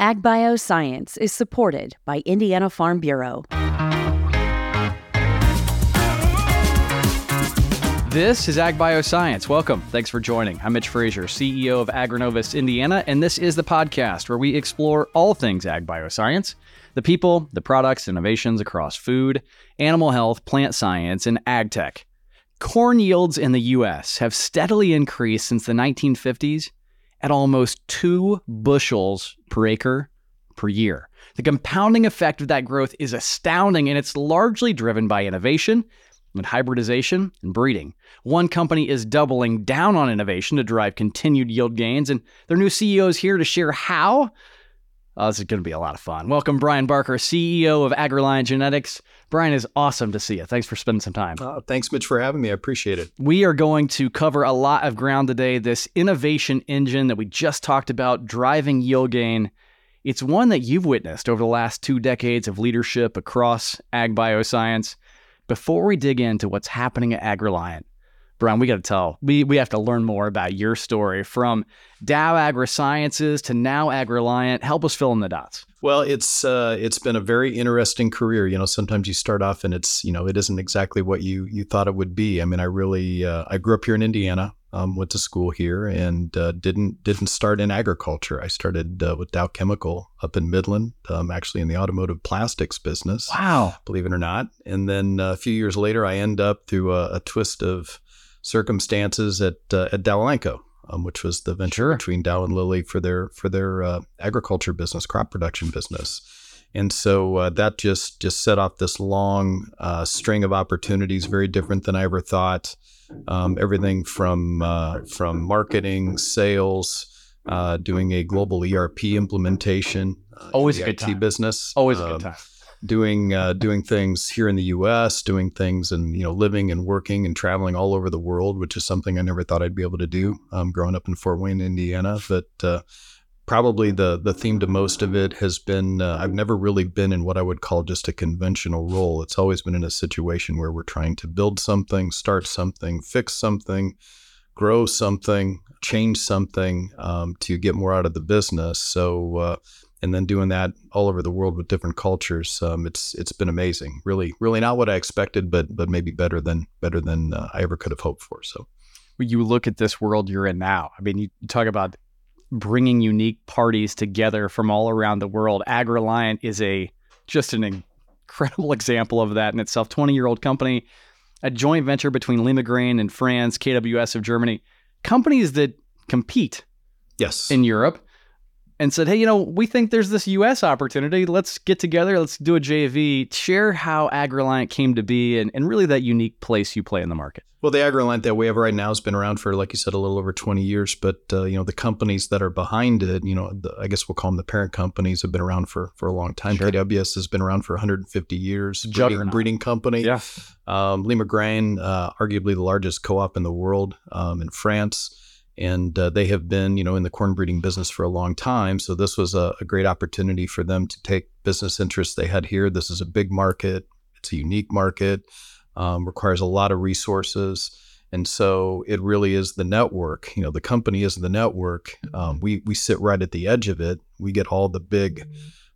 Ag Bioscience is supported by Indiana Farm Bureau. This is Ag Bioscience. Welcome. Thanks for joining. I'm Mitch Frazier, CEO of Agrinovus Indiana, and this is the podcast where we explore all things Ag Bioscience the people, the products, innovations across food, animal health, plant science, and ag tech. Corn yields in the U.S. have steadily increased since the 1950s at almost two bushels per acre per year. The compounding effect of that growth is astounding, and it's largely driven by innovation and hybridization and breeding. One company is doubling down on innovation to drive continued yield gains, and their new CEO is here to share how. Oh, this is going to be a lot of fun. Welcome, Brian Barker, CEO of AgReliant Genetics. Brian, is awesome to see you. Thanks for spending some time. Uh, thanks, Mitch, for having me. I appreciate it. We are going to cover a lot of ground today. This innovation engine that we just talked about, driving yield gain. It's one that you've witnessed over the last two decades of leadership across ag bioscience. Before we dig into what's happening at AgReliant, Brian, we got to tell, we, we have to learn more about your story from Dow AgroSciences to now AgReliant. Help us fill in the dots. Well, it's uh, it's been a very interesting career. You know, sometimes you start off and it's you know it isn't exactly what you you thought it would be. I mean, I really uh, I grew up here in Indiana, um, went to school here, and uh, didn't didn't start in agriculture. I started uh, with Dow Chemical up in Midland, um, actually in the automotive plastics business. Wow, believe it or not. And then uh, a few years later, I end up through a, a twist of circumstances at uh, at Dow Elanco, um, which was the venture sure. between Dow and Lilly for their for their uh, agriculture business, crop production business. And so uh, that just just set off this long uh, string of opportunities, very different than I ever thought. Um, everything from uh, from marketing, sales, uh, doing a global ERP implementation, always a good IT time. business, always a good um, time doing uh, doing things here in the U.S., doing things and you know living and working and traveling all over the world, which is something I never thought I'd be able to do. Um, growing up in Fort Wayne, Indiana, but uh, probably the the theme to most of it has been uh, I've never really been in what I would call just a conventional role. It's always been in a situation where we're trying to build something, start something, fix something, grow something, change something um, to get more out of the business. So uh, and then doing that all over the world with different cultures, um, it's it's been amazing. Really, really not what I expected, but but maybe better than better than uh, I ever could have hoped for. So, when you look at this world you're in now, I mean, you talk about bringing unique parties together from all around the world. AgReliant is a just an incredible example of that in itself. Twenty year old company, a joint venture between Limagrain and France, KWS of Germany, companies that compete. Yes. In Europe and said, "Hey, you know, we think there's this U.S. opportunity. Let's get together. Let's do a JV. Share how AgReliant came to be, and, and really that unique place you play in the market." Well, the AgReliant that we have right now has been around for, like you said, a little over 20 years. But uh, you know, the companies that are behind it, you know, the, I guess we'll call them the parent companies, have been around for for a long time. Sure. KWS has been around for 150 years. Breeding, breeding company. Yeah. Um, Limagrain, uh, arguably the largest co-op in the world um, in France and uh, they have been you know in the corn breeding business for a long time. So this was a, a, great opportunity for them to take business interests they had here. This is a big market. It's a unique market um, requires a lot of resources. And so it really is the network. You know the company is the network. Um, we we sit right at the edge of it. We get all the big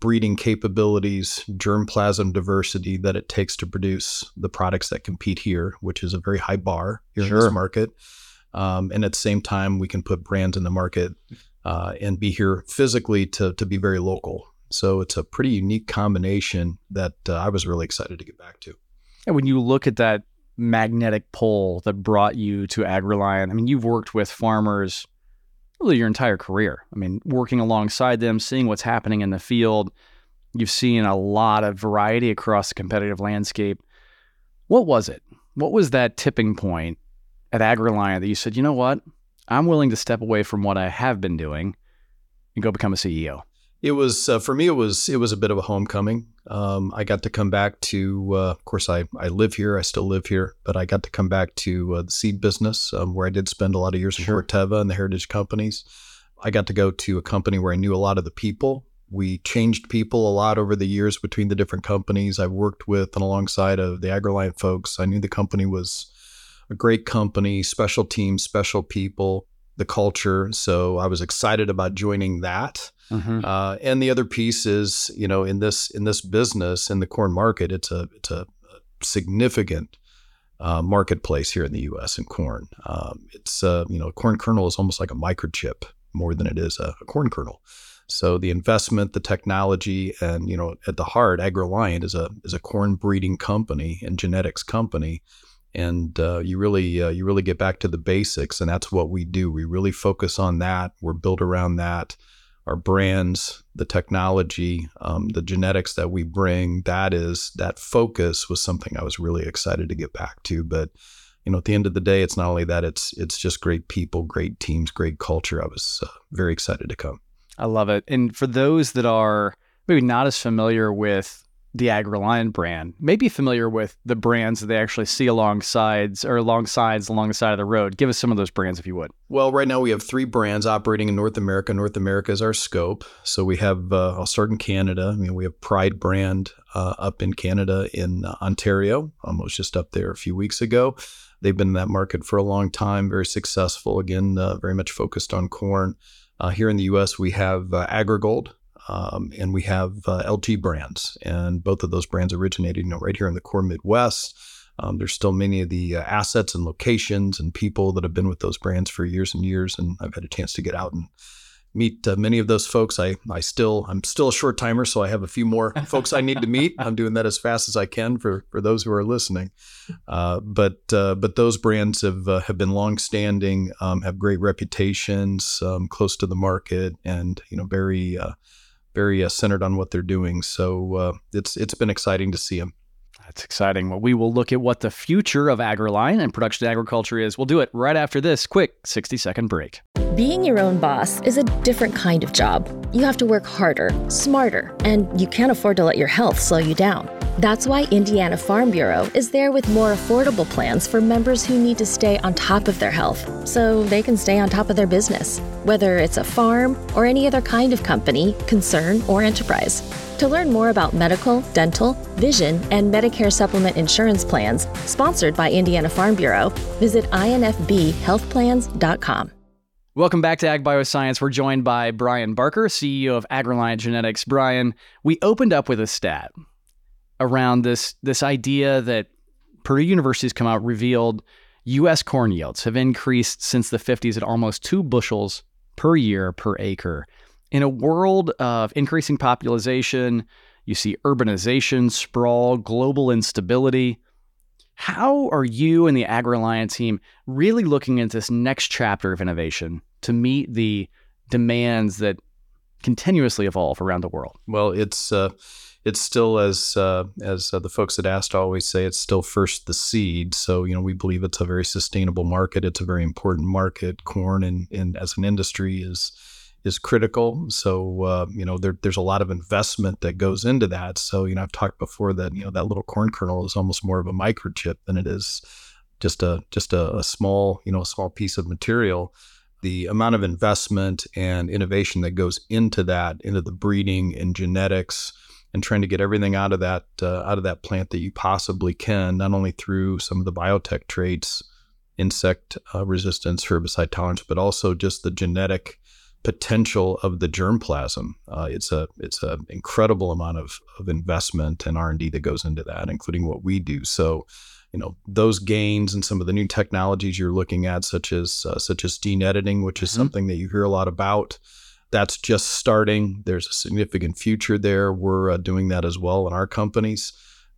breeding capabilities germplasm diversity that it takes to produce the products that compete here which is a very high bar here sure. in this market um, and at the same time, we can put brands in the market uh, and be here physically to, to be very local. So it's a pretty unique combination that uh, I was really excited to get back to. And when you look at that magnetic pull that brought you to AgReliant, I mean, you've worked with farmers really your entire career. I mean, working alongside them, seeing what's happening in the field. You've seen a lot of variety across the competitive landscape. What was it? What was that tipping point at AgReliant that you said, you know what? I'm willing to step away from what I have been doing and go become a CEO? It was uh, for me. It was it was a bit of a homecoming. Um, I got to come back to. Uh, of course, I I live here. I still live here, but I got to come back to uh, the seed business um, where I did spend a lot of years in Corteva and the heritage companies. I got to go to a company where I knew a lot of the people. We changed people a lot over the years between the different companies I've worked with and alongside of the AgReliant folks. I knew the company was a great company, special teams, special people. the culture. So I was excited about joining that. Mm-hmm. Uh, and the other piece is, you know, in this in this business in the corn market, it's a it's a significant uh, marketplace here in the U.S. in corn. Um, it's uh, you know, a corn kernel is almost like a microchip more than it is a, a, corn kernel. So the investment, the technology, and you know, at the heart, AgReliant is a is a corn breeding company and genetics company, and uh, you really uh, you really get back to the basics, and that's what we do. We really focus on that. We're built around that our brands, the technology, um, the genetics that we bring. That is that focus was something I was really excited to get back to. But you know, at the end of the day, it's not only that; it's it's just great people, great teams, great culture. I was uh, very excited to come. I love it. And for those that are maybe not as familiar with the AgReliant brand may be familiar with the brands that they actually see alongside or alongside along the side of the road. Give us some of those brands if you would. Well, right now we have three brands operating in North America. North America is our scope. So we have, uh, I'll start in Canada. I mean, we have Pride brand uh, up in Canada in uh, Ontario. Almost just up there a few weeks ago. They've been in that market for a long time, very successful. Again, uh, very much focused on corn. Uh, here in the U.S., we have uh, AgriGold, um, and we have uh, LG brands, and both of those brands originated, you know, right here in the core Midwest. Um, there's still many of the uh, assets and locations and people that have been with those brands for years and years, and I've had a chance to get out and meet uh, many of those folks. I I still I'm still a short timer, so I have a few more folks I need to meet. I'm doing that as fast as I can for for those who are listening. Uh, but uh, but those brands have uh, have been longstanding, um, have great reputations, um, close to the market, and you know very uh, very uh, centered on what they're doing. So uh, it's it's been exciting to see them. That's exciting. Well, we will look at what the future of AgReliant and production agriculture is. We'll do it right after this quick 60 second break. Being your own boss is a different kind of job. You have to work harder, smarter, and you can't afford to let your health slow you down. That's why Indiana Farm Bureau is there with more affordable plans for members who need to stay on top of their health so they can stay on top of their business, whether it's a farm or any other kind of company, concern, or enterprise. To learn more about medical, dental, vision, and Medicare supplement insurance plans sponsored by Indiana Farm Bureau, visit infbhealthplans.com. Welcome back to Ag Bioscience. We're joined by Brian Barker, CEO of AgReliant Genetics. Brian, we opened up with a stat around this this idea that Purdue University's come out revealed U.S. corn yields have increased since the 50s at almost two bushels per year per acre. In a world of increasing population, you see urbanization, sprawl, global instability. How are you and the AgReliant team really looking at this next chapter of innovation to meet the demands that continuously evolve around the world? Well, it's uh, it's still as uh, as uh, the folks that ASTA always say, it's still first the seed. So you know we believe it's a very sustainable market. It's a very important market. Corn and, and as an industry is is critical. So uh, you know there, there's a lot of investment that goes into that. So you know I've talked before that you know that little corn kernel is almost more of a microchip than it is just a just a, a small you know a small piece of material the amount of investment and innovation that goes into that, into the breeding and genetics, and trying to get everything out of that uh, out of that plant that you possibly can, not only through some of the biotech traits, insect uh, resistance, herbicide tolerance, but also just the genetic potential of the germplasm. Uh, it's a it's an incredible amount of, of investment and R and D that goes into that, including what we do. So, you know, those gains and some of the new technologies you're looking at, such as uh, such as gene editing, which is mm-hmm. something that you hear a lot about that's just starting. There's a significant future there. We're uh, doing that as well in our companies.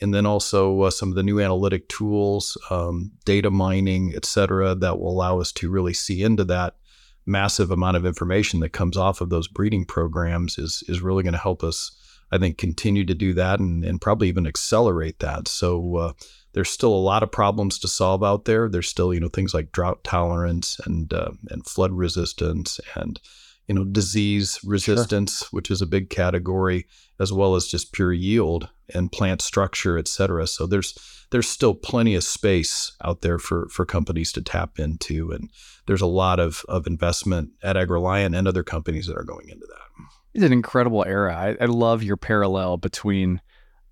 And then also uh, some of the new analytic tools, um, data mining, et cetera, that will allow us to really see into that massive amount of information that comes off of those breeding programs is, is really going to help us, I think, continue to do that and, and probably even accelerate that. So uh, there's still a lot of problems to solve out there. There's still, you know, things like drought tolerance and, uh, and flood resistance and you know, disease resistance, sure. which is a big category, as well as just pure yield and plant structure, et cetera. So there's there's still plenty of space out there for for companies to tap into, and there's a lot of of investment at AgReliant and other companies that are going into that. It's an incredible era. I, I love your parallel between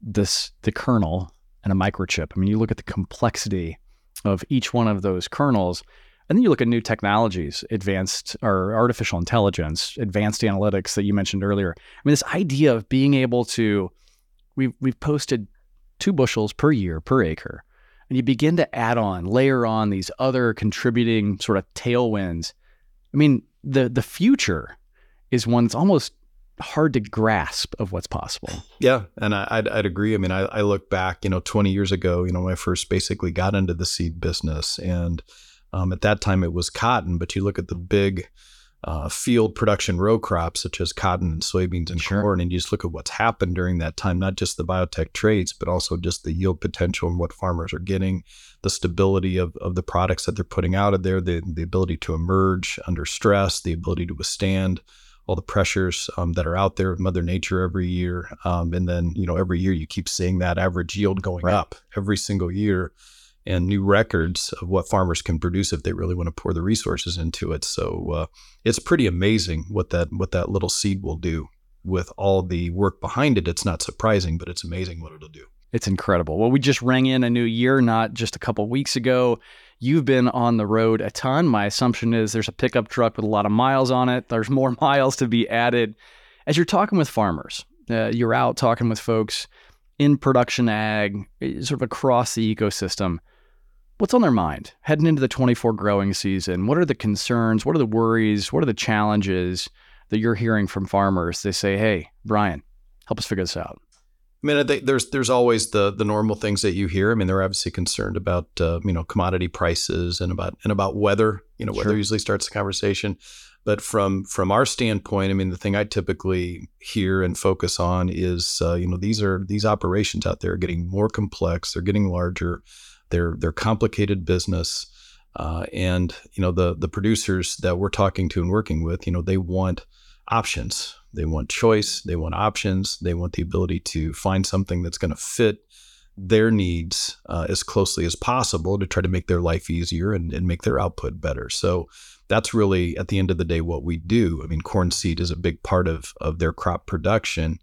this the kernel and a microchip. I mean, you look at the complexity of each one of those kernels And then you look at new technologies, advanced or artificial intelligence, advanced analytics that you mentioned earlier. I mean, this idea of being able to, we've, we've posted two bushels per year per acre. And you begin to add on, layer on these other contributing sort of tailwinds. I mean, the the future is one that's almost hard to grasp of what's possible. Yeah, and I, would I'd agree. I mean, I, I look back, you know, 20 years ago, you know, when I first basically got into the seed business, and um, at that time it was cotton, but you look at the big uh, field production row crops such as cotton and soybeans and sure. corn, and you just look at what's happened during that time, not just the biotech traits, but also just the yield potential and what farmers are getting, the stability of, of the products that they're putting out of there, the, the ability to emerge under stress, the ability to withstand all the pressures um, that are out there with Mother Nature every year. Um, and then, you know, every year you keep seeing that average yield going right. up every single year and new records of what farmers can produce if they really want to pour the resources into it. So uh, it's pretty amazing what that what that little seed will do with all the work behind it. It's not surprising, but it's amazing what it'll do. It's incredible. Well, we just rang in a new year not just a couple weeks ago. You've been on the road a ton. My assumption is there's a pickup truck with a lot of miles on it. There's more miles to be added. As you're talking with farmers, uh, you're out talking with folks in production ag, eh, sort of across the ecosystem. What's on their mind heading into the 24 growing season? What are the concerns? What are the worries? What are the challenges that you're hearing from farmers? They say, hey, Brian, help us figure this out. I mean, I think there's there's always the the normal things that you hear. I mean, they're obviously concerned about uh, you know commodity prices and about and about weather. You know, weather sure. usually starts the conversation. But from from our standpoint, I mean, the thing I typically hear and focus on is uh, you know these are these operations out there are getting more complex. They're getting larger. They're they're complicated business. Uh, and you know the the producers that we're talking to and working with, you know, they want options they want choice, they want options, they want the ability to find something that's going to fit their needs uh, as closely as possible to try to make their life easier and, and make their output better. So that's really at the end of the day what we do. I mean, corn seed is a big part of of their crop production.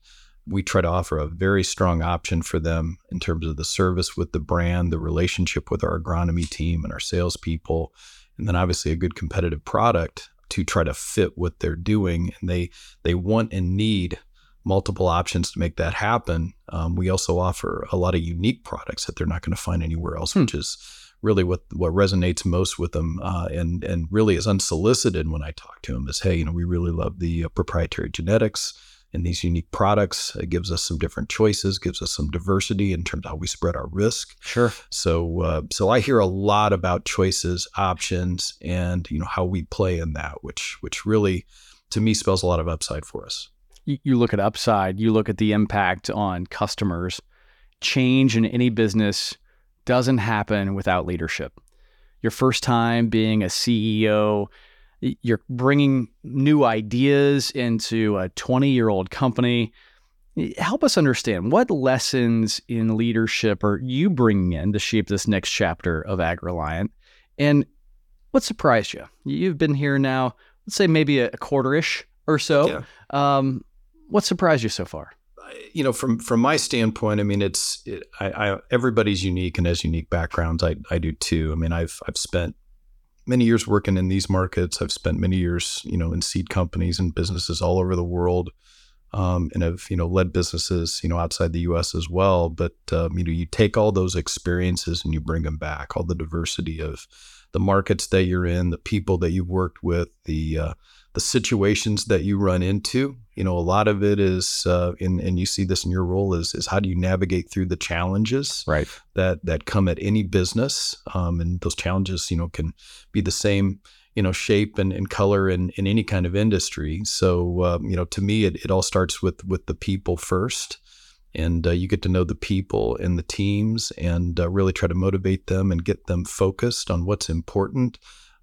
We try to offer a very strong option for them in terms of the service with the brand, the relationship with our agronomy team and our salespeople, and then obviously a good competitive product to try to fit what they're doing, and they they want and need multiple options to make that happen. Um, we also offer a lot of unique products that they're not going to find anywhere else, hmm. which is really what what resonates most with them, uh, and and really is unsolicited when I talk to them is, hey, you know, we really love the uh, proprietary genetics in these unique products. It gives us some different choices, gives us some diversity in terms of how we spread our risk. Sure. So, uh, so I hear a lot about choices, options, and you know how we play in that, which which really, to me, spells a lot of upside for us. You, you look at upside. You look at the impact on customers. Change in any business doesn't happen without leadership. Your first time being a CEO you're bringing new ideas into a 20 year old company. Help us understand what lessons in leadership are you bringing in to shape this next chapter of AgReliant? And what surprised you? You've been here now, let's say maybe a quarter ish or so. Yeah. Um, what surprised you so far? You know, from from my standpoint, I mean, it's it, I, I, everybody's unique and has unique backgrounds. I, I do too. I mean, I've I've spent many years working in these markets. I've spent many years, you know, in seed companies and businesses all over the world, um, and have you know led businesses, you know, outside the U.S. as well. But um, you know, you take all those experiences and you bring them back, all the diversity of the markets that you're in, the people that you've worked with, the uh, the situations that you run into. You know, a lot of it is, uh, in, and you see this in your role is, is how do you navigate through the challenges right. that that come at any business, um, and those challenges, you know, can be the same, you know, shape and, and color in, in any kind of industry. So, um, you know, to me, it, it all starts with with the people first and uh, you get to know the people and the teams and uh, really try to motivate them and get them focused on what's important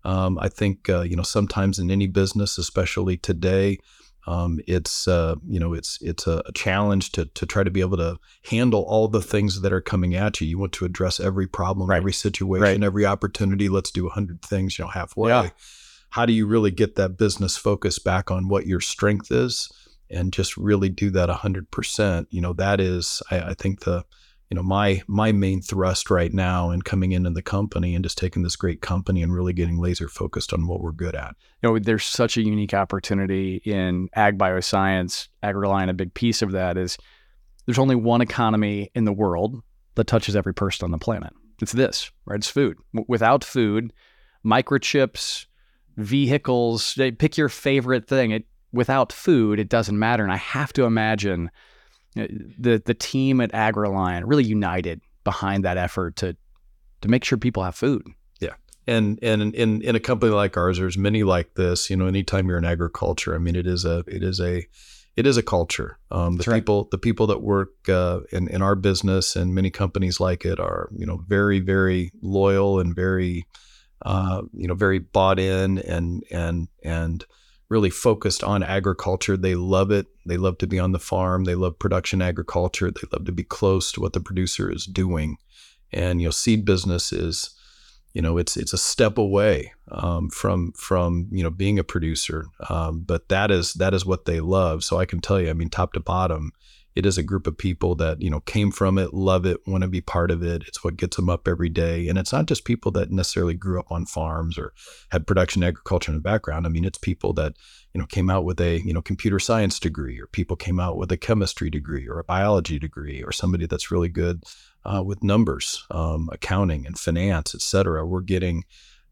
um, I think uh, you know sometimes in any business, especially today, um, it's uh, you know it's it's a, challenge to to try to be able to handle all the things that are coming at you. You want to address every problem, right. every situation, right. every opportunity. Let's do a hundred things, you know, halfway. Yeah. How do you really get that business focus back on what your strength is, and just really do that a hundred percent? You know, that is, I, I think the you know my my main thrust right now in coming into the company and just taking this great company and really getting laser focused on what we're good at. You know, there's such a unique opportunity in ag bioscience. AgReliant, a big piece of that is there's only one economy in the world that touches every person on the planet. It's this, right? It's food. W- without food, microchips, vehicles, pick your favorite thing. It, without food, it doesn't matter. And I have to imagine uh, the the team at AgReliant really united behind that effort to to make sure people have food. Yeah. And and in in a company like ours, there's many like this. You know, anytime you're in agriculture, I mean, it is a it is a it is a culture. Um, the people the people that work uh, in in our business and many companies like it are you know very very loyal and very uh, you know very bought in and and and really focused on agriculture. They love it. They love to be on the farm. They love production agriculture. They love to be close to what the producer is doing. And you know, seed business is, you know, it's it's a step away um, from from you know being a producer. Um, but that is that is what they love. So I can tell you, I mean, top to bottom, it is a group of people that you know came from it love it want to be part of it. It's what gets them up every day. And it's not just people that necessarily grew up on farms or had production agriculture in the background. I mean it's people that you know came out with a you know computer science degree or people came out with a chemistry degree or a biology degree or somebody that's really good uh, with numbers um, accounting and finance et cetera. We're getting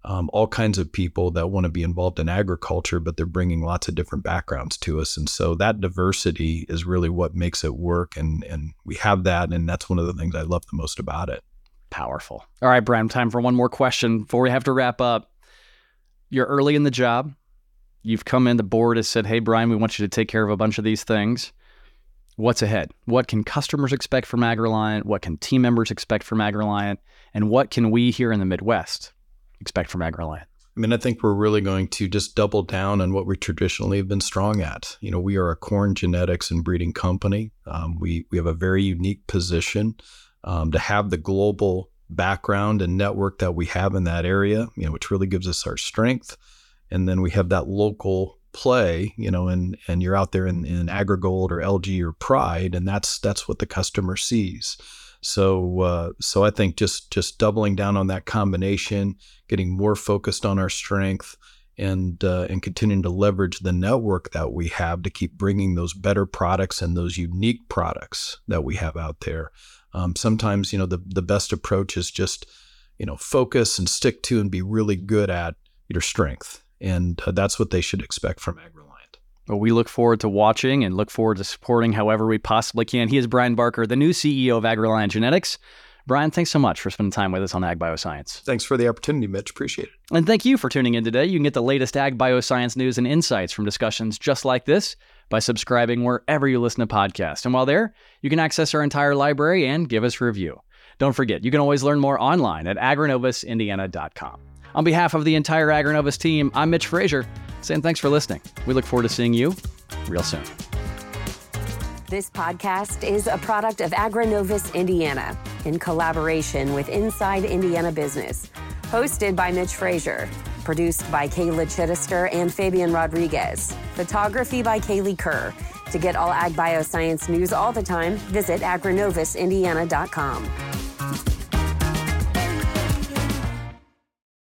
um, all kinds of people that want to be involved in agriculture, but they're bringing lots of different backgrounds to us. And so that diversity is really what makes it work. And, and we have that. And that's one of the things I love the most about it. Powerful. All right, Brian, time for one more question before we have to wrap up. You're early in the job. You've come in, the board has said, hey, Brian, we want you to take care of a bunch of these things. What's ahead? What can customers expect from AgReliant? What can team members expect from AgReliant? And what can we here in the Midwest expect from AgReliant? I mean, I think we're really going to just double down on what we traditionally have been strong at. You know, we are a corn genetics and breeding company. Um, we we have a very unique position um, to have the global background and network that we have in that area. You know, which really gives us our strength, and then we have that local play. You know, and and you're out there in, in AgriGold or LG or Pride, and that's that's what the customer sees. So uh, so I think just just doubling down on that combination, getting more focused on our strength, and uh, and continuing to leverage the network that we have to keep bringing those better products and those unique products that we have out there. Um, sometimes you know the the best approach is just you know focus and stick to and be really good at your strength, and uh, that's what they should expect from AgReliant. But we look forward to watching and look forward to supporting however we possibly can. He is Brian Barker, the new CEO of AgReliant Genetics. Brian, thanks so much for spending time with us on Ag Bioscience. Thanks for the opportunity, Mitch. Appreciate it. And thank you for tuning in today. You can get the latest Ag Bioscience news and insights from discussions just like this by subscribing wherever you listen to podcasts. And while there, you can access our entire library and give us a review. Don't forget, you can always learn more online at agrinovusindiana.com. On behalf of the entire AgriNovus team, I'm Mitch Frazier, saying thanks for listening. We look forward to seeing you real soon. This podcast is a product of AgriNovus Indiana in collaboration with Inside Indiana Business. Hosted by Mitch Frazier. Produced by Kayla Chittister and Fabian Rodriguez. Photography by Kaylee Kerr. To get all ag bioscience news all the time, visit agrinovusindiana.com.